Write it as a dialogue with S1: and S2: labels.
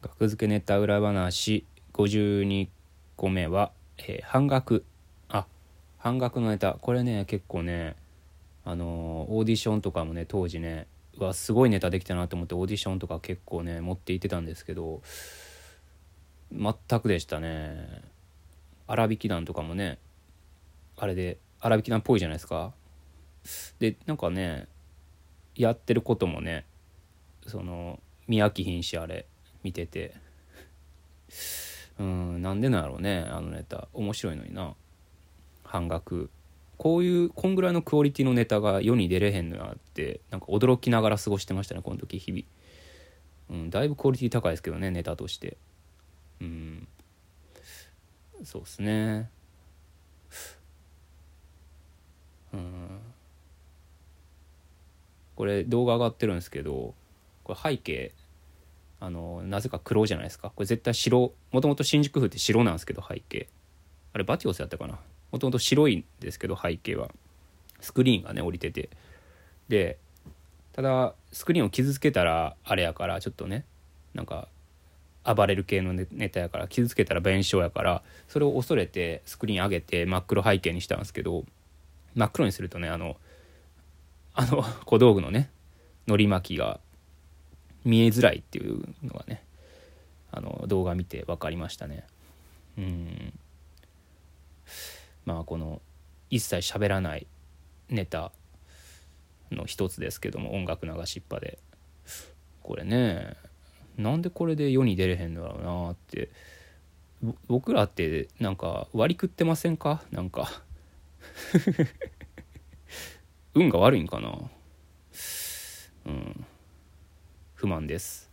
S1: 学付けネタ裏話52個目は、えー半額。あ半額のネタ。これね結構ねあのーオーディションとかもね当時ねうわすごいネタできたなと思ってオーディションとか結構ね持って行ってたんですけど全くでしたね。粗挽き団とかもねあれで粗挽き団っぽいじゃないですか。でなんかねやってることもねその見飽きひんしあれ。見てて。うんなんでなんやろうねあのネタ。面白いのにな。半額。こういうこんぐらいのクオリティのネタが世に出れへんのやってなんか驚きながら過ごしてましたねこの時日々、うん、だいぶクオリティ高いですけどねネタとして。うん。そうですね。うん。これ動画上がってるんですけどこれ背景あのなぜか黒じゃないですか。これ絶対白もともと新宿風って白なんですけど背景。あれバティオスやったかな。もともと白いんですけど背景は。スクリーンがね降りてて。でただスクリーンを傷つけたらあれやからちょっとねなんか暴れる系のネネタやから傷つけたら弁償やからそれを恐れてスクリーン上げて真っ黒背景にしたんですけど真っ黒にするとねあのあの小道具のねのり巻きが見えづらいっていうのがねあの動画見て分かりましたね。うん。まあこの一切喋らないネタの一つですけども音楽流しっぱで。これねなんでこれで世に出れへんのだろうなって。僕らってなんか割り食ってませんか？なんか。運が悪いんかな？うん。不満です。